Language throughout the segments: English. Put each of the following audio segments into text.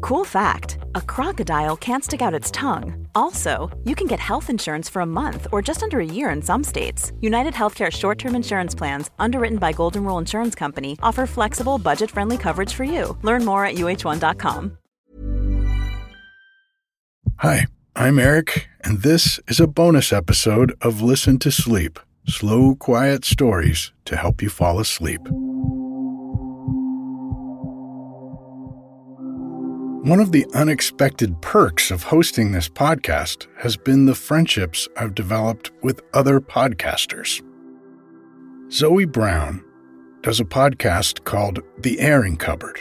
Cool fact a crocodile can't stick out its tongue. Also, you can get health insurance for a month or just under a year in some states. United Healthcare short term insurance plans, underwritten by Golden Rule Insurance Company, offer flexible, budget friendly coverage for you. Learn more at uh1.com. Hi, I'm Eric, and this is a bonus episode of Listen to Sleep slow, quiet stories to help you fall asleep. One of the unexpected perks of hosting this podcast has been the friendships I've developed with other podcasters. Zoe Brown does a podcast called The Airing Cupboard,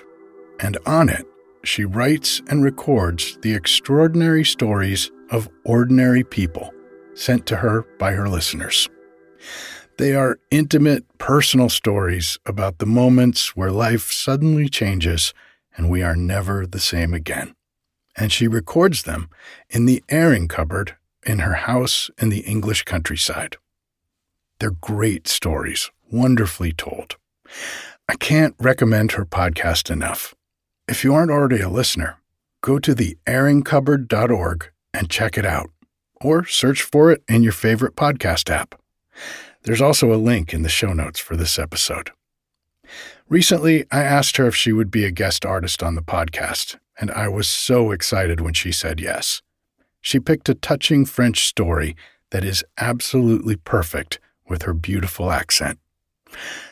and on it, she writes and records the extraordinary stories of ordinary people sent to her by her listeners. They are intimate, personal stories about the moments where life suddenly changes and we are never the same again. And she records them in the airing cupboard in her house in the English countryside. They're great stories, wonderfully told. I can't recommend her podcast enough. If you aren't already a listener, go to the theairingcupboard.org and check it out, or search for it in your favorite podcast app. There's also a link in the show notes for this episode. Recently, I asked her if she would be a guest artist on the podcast, and I was so excited when she said yes. She picked a touching French story that is absolutely perfect with her beautiful accent.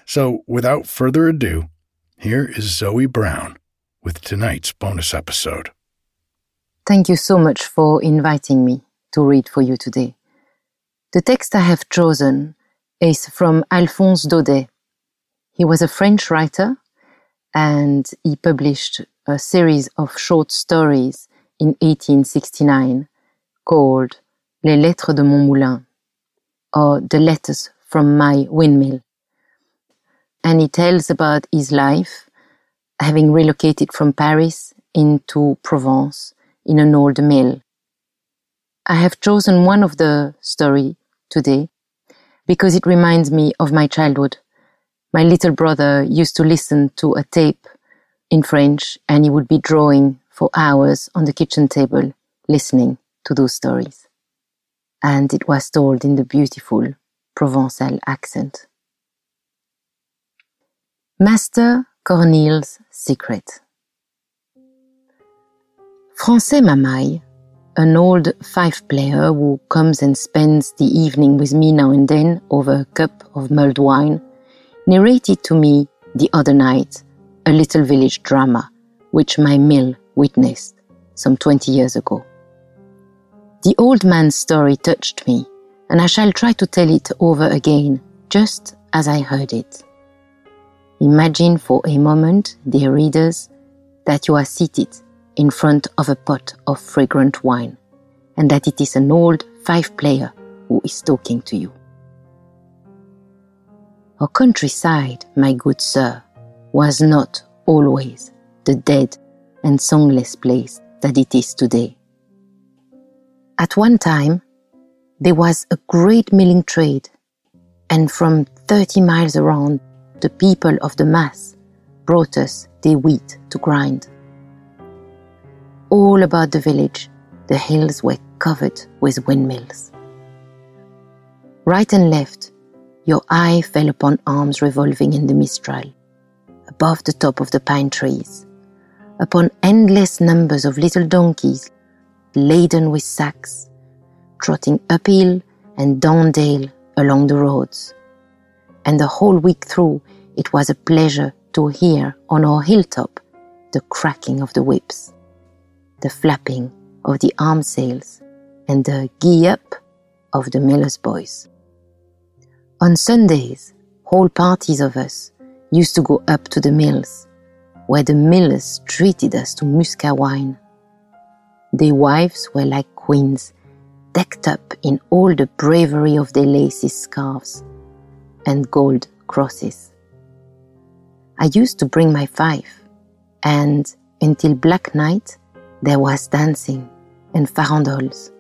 So, without further ado, here is Zoe Brown with tonight's bonus episode. Thank you so much for inviting me to read for you today. The text I have chosen is from Alphonse Daudet, he was a French writer and he published a series of short stories in 1869 called Les Lettres de mon moulin or The Letters from My Windmill. And he tells about his life having relocated from Paris into Provence in an old mill. I have chosen one of the story today because it reminds me of my childhood my little brother used to listen to a tape in French and he would be drawing for hours on the kitchen table listening to those stories. And it was told in the beautiful Provençal accent. Master Cornille's Secret Francet Mamaï, an old fife player who comes and spends the evening with me now and then over a cup of mulled wine, narrated to me the other night a little village drama which my mill witnessed some 20 years ago. The old man's story touched me, and I shall try to tell it over again just as I heard it. Imagine for a moment, dear readers, that you are seated in front of a pot of fragrant wine, and that it is an old fife player who is talking to you. Our countryside, my good sir, was not always the dead and songless place that it is today. At one time, there was a great milling trade and from 30 miles around, the people of the mas brought us their wheat to grind. All about the village, the hills were covered with windmills. Right and left, your eye fell upon arms revolving in the mistral, above the top of the pine trees, upon endless numbers of little donkeys laden with sacks, trotting uphill and down dale along the roads. And the whole week through, it was a pleasure to hear on our hilltop the cracking of the whips, the flapping of the arm sails, and the gee up of the miller's boys. On Sundays, whole parties of us used to go up to the mills, where the millers treated us to muscat wine. Their wives were like queens, decked up in all the bravery of their lacy scarves and gold crosses. I used to bring my fife, and until black night, there was dancing and farandoles.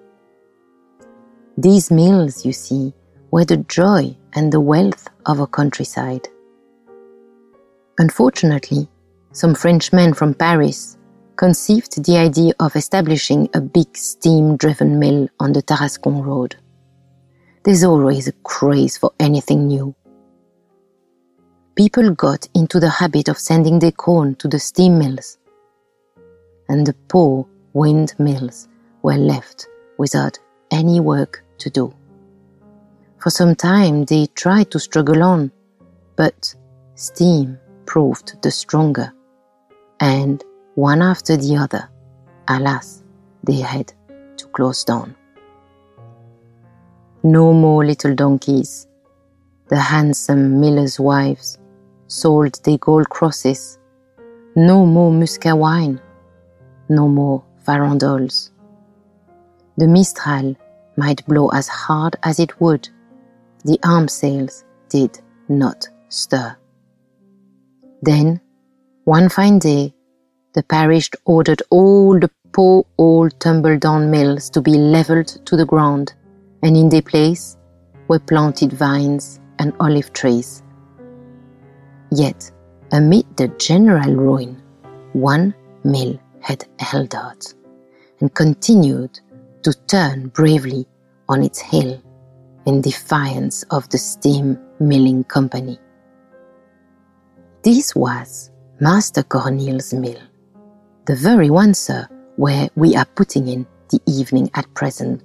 These mills, you see, were the joy and the wealth of a countryside. Unfortunately, some Frenchmen from Paris conceived the idea of establishing a big steam driven mill on the Tarascon Road. There's always a craze for anything new. People got into the habit of sending their corn to the steam mills, and the poor windmills were left without any work to do. For some time they tried to struggle on, but steam proved the stronger, and one after the other, alas, they had to close down. No more little donkeys. The handsome millers' wives sold their gold crosses. No more muscat wine. No more farandoles. The Mistral might blow as hard as it would the arm sails did not stir. Then, one fine day, the parish ordered all the poor old tumble-down mills to be levelled to the ground, and in their place were planted vines and olive trees. Yet, amid the general ruin, one mill had held out and continued to turn bravely on its heel in defiance of the steam milling company. This was Master Cornille's mill, the very one, sir, where we are putting in the evening at present.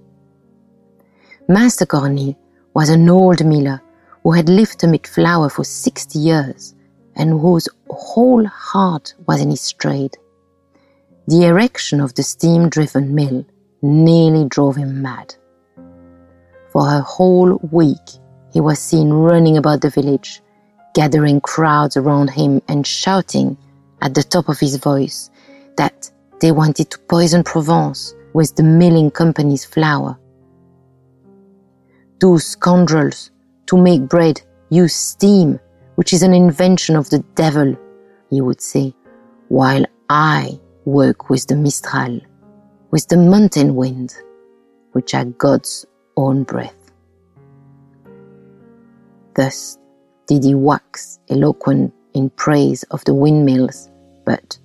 Master Cornille was an old miller who had lived amid flour for sixty years and whose whole heart was in his trade. The erection of the steam driven mill nearly drove him mad. For a whole week, he was seen running about the village, gathering crowds around him and shouting at the top of his voice that they wanted to poison Provence with the milling company's flour. Those scoundrels, to make bread, use steam, which is an invention of the devil, he would say, while I work with the Mistral, with the mountain wind, which are God's own breath. Thus did he wax eloquent in praise of the windmills, but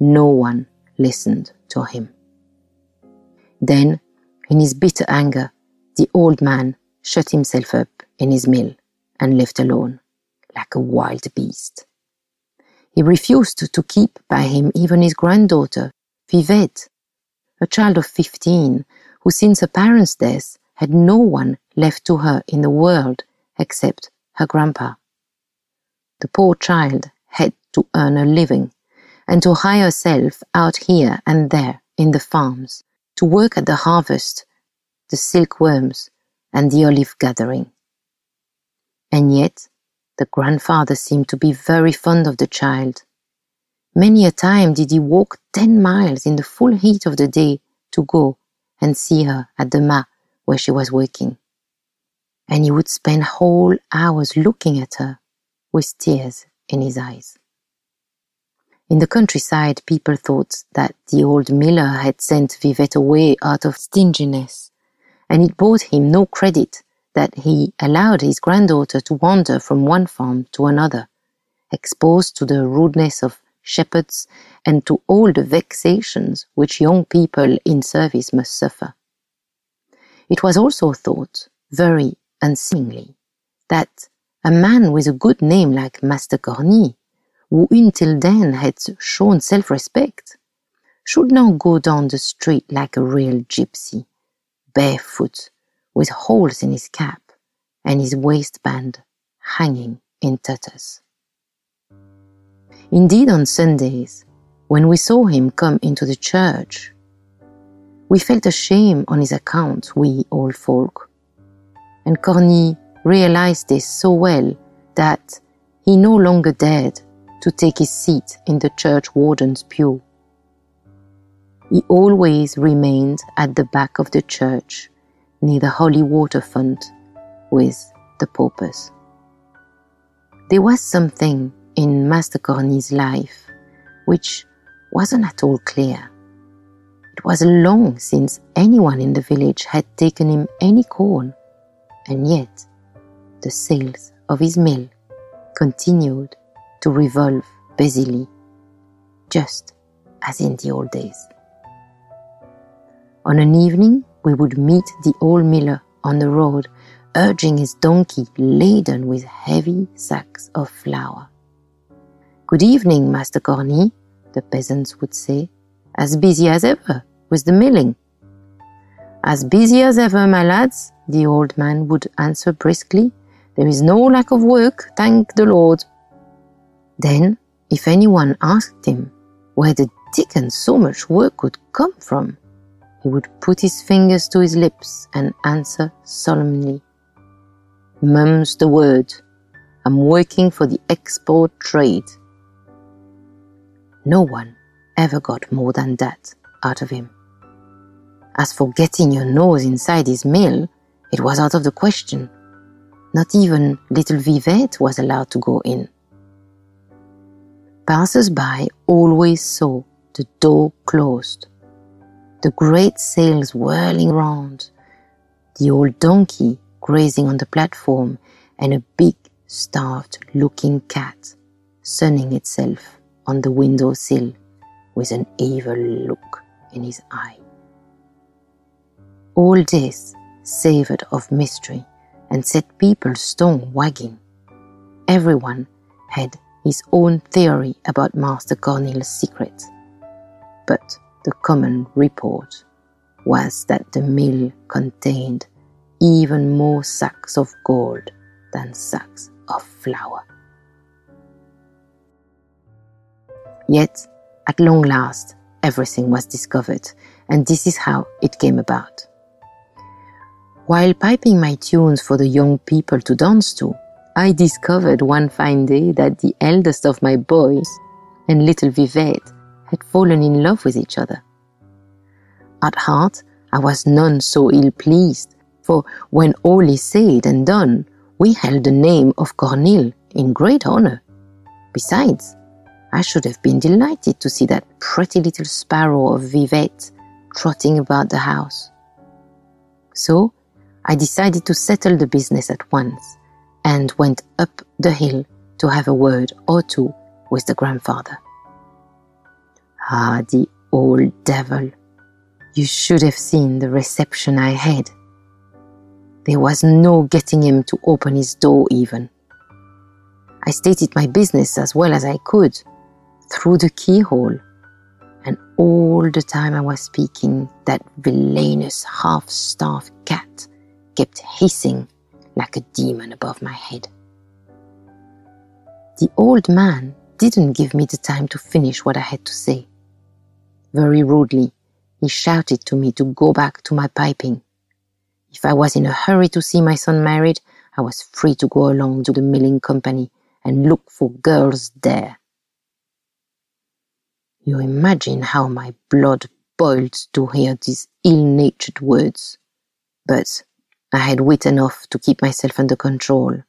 no one listened to him. Then, in his bitter anger, the old man shut himself up in his mill and left alone, like a wild beast. He refused to keep by him even his granddaughter, Vivette, a child of fifteen, who since her parents' death had no one left to her in the world except her grandpa. The poor child had to earn a living and to hire herself out here and there in the farms to work at the harvest, the silkworms, and the olive gathering. And yet, the grandfather seemed to be very fond of the child. Many a time did he walk ten miles in the full heat of the day to go and see her at the ma where she was working. And he would spend whole hours looking at her with tears in his eyes. In the countryside, people thought that the old miller had sent Vivette away out of stinginess, and it brought him no credit that he allowed his granddaughter to wander from one farm to another, exposed to the rudeness of shepherds and to all the vexations which young people in service must suffer. It was also thought, very unseemly, that a man with a good name like Master Cornille, who until then had shown self-respect, should now go down the street like a real gypsy, barefoot, with holes in his cap and his waistband hanging in tatters. Indeed, on Sundays, when we saw him come into the church, we felt ashamed on his account, we old folk. And Cornille realized this so well that he no longer dared to take his seat in the church warden's pew. He always remained at the back of the church near the holy water font with the paupers. There was something in Master Cornille's life which wasn't at all clear. It was long since anyone in the village had taken him any corn, and yet the sails of his mill continued to revolve busily, just as in the old days. On an evening, we would meet the old miller on the road, urging his donkey laden with heavy sacks of flour. Good evening, Master Cornille, the peasants would say, as busy as ever with the milling. As busy as ever, my lads, the old man would answer briskly. There is no lack of work, thank the Lord. Then, if anyone asked him where the dickens so much work could come from, he would put his fingers to his lips and answer solemnly, Mum's the word. I'm working for the export trade. No one ever got more than that out of him. As for getting your nose inside his mill, it was out of the question. Not even little Vivette was allowed to go in. Passers-by always saw the door closed, the great sails whirling round, the old donkey grazing on the platform, and a big, starved-looking cat sunning itself on the window sill with an evil look in his eye. All this savored of mystery and set people's tongue wagging. Everyone had his own theory about Master Cornille's secret, but the common report was that the mill contained even more sacks of gold than sacks of flour. Yet, at long last, everything was discovered, and this is how it came about. While piping my tunes for the young people to dance to, I discovered one fine day that the eldest of my boys and little Vivette had fallen in love with each other. At heart, I was none so ill pleased, for when all is said and done, we held the name of Cornille in great honor. Besides, I should have been delighted to see that pretty little sparrow of Vivette trotting about the house. So I decided to settle the business at once and went up the hill to have a word or two with the grandfather. Ah, the old devil! You should have seen the reception I had. There was no getting him to open his door even. I stated my business as well as I could through the keyhole. And all the time I was speaking, that villainous half-starved cat kept hissing like a demon above my head. The old man didn't give me the time to finish what I had to say. Very rudely, he shouted to me to go back to my piping. If I was in a hurry to see my son married, I was free to go along to the milling company and look for girls there. You imagine how my blood boiled to hear these ill-natured words. But I had wit enough to keep myself under control,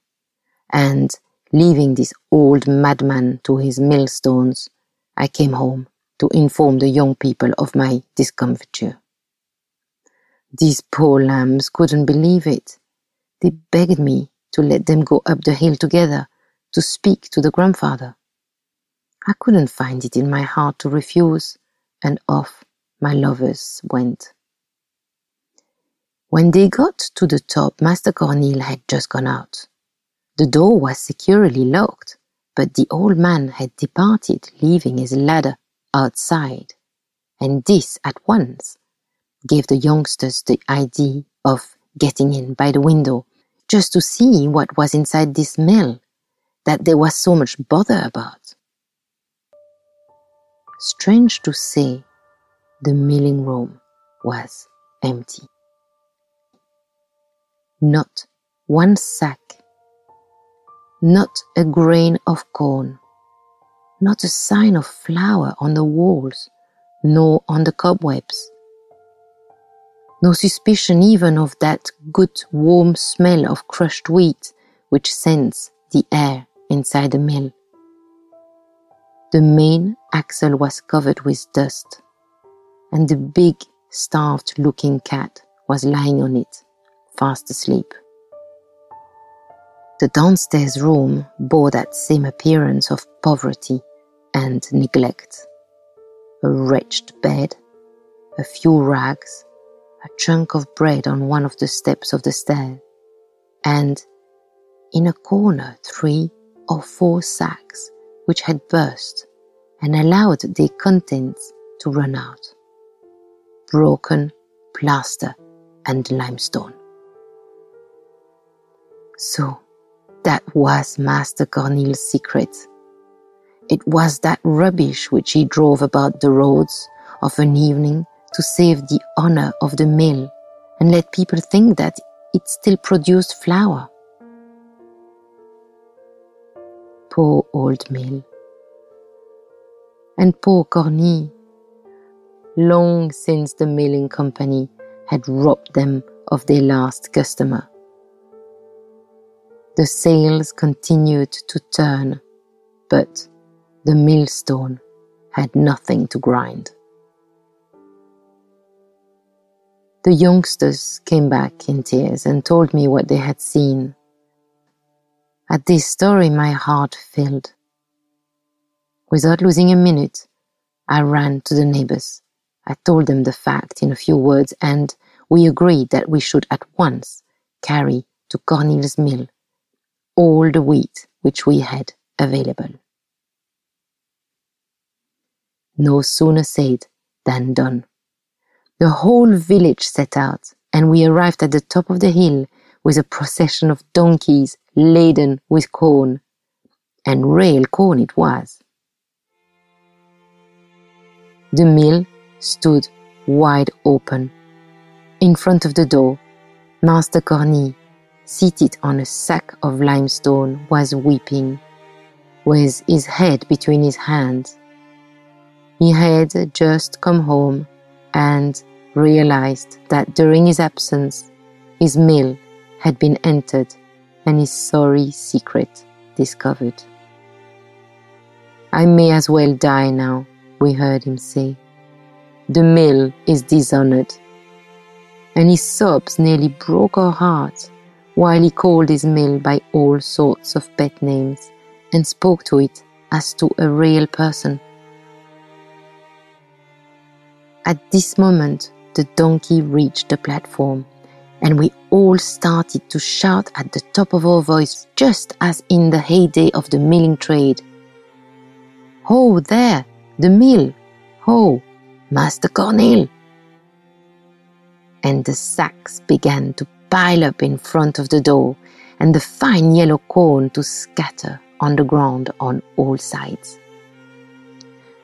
and leaving this old madman to his millstones, I came home to inform the young people of my discomfiture. These poor lambs couldn't believe it. They begged me to let them go up the hill together to speak to the grandfather. I couldn't find it in my heart to refuse, and off my lovers went. When they got to the top, Master Cornille had just gone out. The door was securely locked, but the old man had departed, leaving his ladder outside. And this at once gave the youngsters the idea of getting in by the window just to see what was inside this mill that there was so much bother about. Strange to say, the milling room was empty. Not one sack, not a grain of corn, not a sign of flour on the walls, nor on the cobwebs. No suspicion even of that good warm smell of crushed wheat which scents the air inside the mill. The main axle was covered with dust, and the big, starved looking cat was lying on it, fast asleep. The downstairs room bore that same appearance of poverty and neglect. A wretched bed, a few rags, a chunk of bread on one of the steps of the stair, and in a corner three or four sacks which had burst and allowed their contents to run out. Broken plaster and limestone. So that was Master Cornille's secret. It was that rubbish which he drove about the roads of an evening to save the honor of the mill and let people think that it still produced flour. Poor old mill. And poor Cornille. Long since the milling company had robbed them of their last customer. The sails continued to turn, but the millstone had nothing to grind. The youngsters came back in tears and told me what they had seen. At this story, my heart filled. Without losing a minute, I ran to the neighbors. I told them the fact in a few words, and we agreed that we should at once carry to Cornille's mill all the wheat which we had available. No sooner said than done. The whole village set out, and we arrived at the top of the hill with a procession of donkeys laden with corn. And real corn it was. The mill stood wide open. In front of the door, Master Cornille, seated on a sack of limestone, was weeping, with his head between his hands. He had just come home and realized that during his absence, his mill had been entered and his sorry secret discovered. I may as well die now, we heard him say. The mill is dishonored. And his sobs nearly broke our hearts while he called his mill by all sorts of pet names and spoke to it as to a real person. At this moment, the donkey reached the platform, and we all started to shout at the top of our voice, just as in the heyday of the milling trade. Ho, there, the mill! Ho, Master Cornille! And the sacks began to pile up in front of the door, and the fine yellow corn to scatter on the ground on all sides.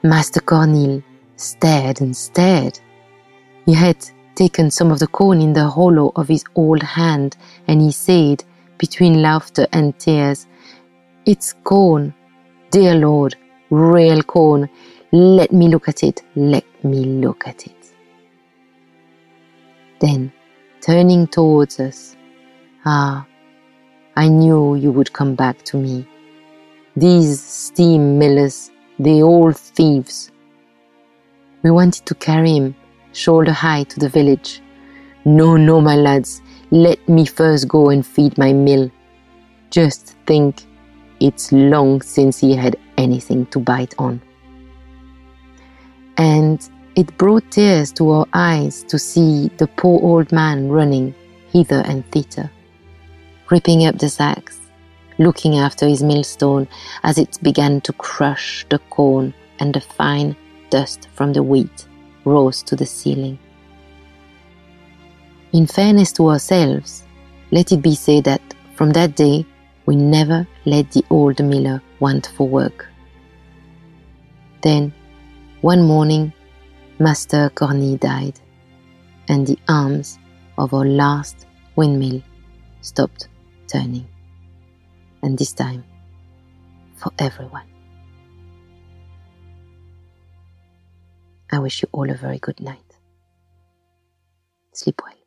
Master Cornille stared and stared he had taken some of the corn in the hollow of his old hand, and he said, between laughter and tears, It's corn, dear Lord, real corn. Let me look at it, let me look at it. Then, turning towards us, Ah, I knew you would come back to me. These steam millers, they all thieves. We wanted to carry him shoulder high to the village. No, no, my lads, Let me first go and feed my mill. Just think, it's long since he had anything to bite on. And it brought tears to our eyes to see the poor old man running hither and thither, ripping up the sacks, looking after his millstone as it began to crush the corn and the fine dust from the wheat rose to the ceiling. In fairness to ourselves, let it be said that from that day we never let the old miller want for work. Then, one morning, Master Cornille died, and the arms of our last windmill stopped turning. And this time, for everyone. I wish you all a very good night. Sleep well.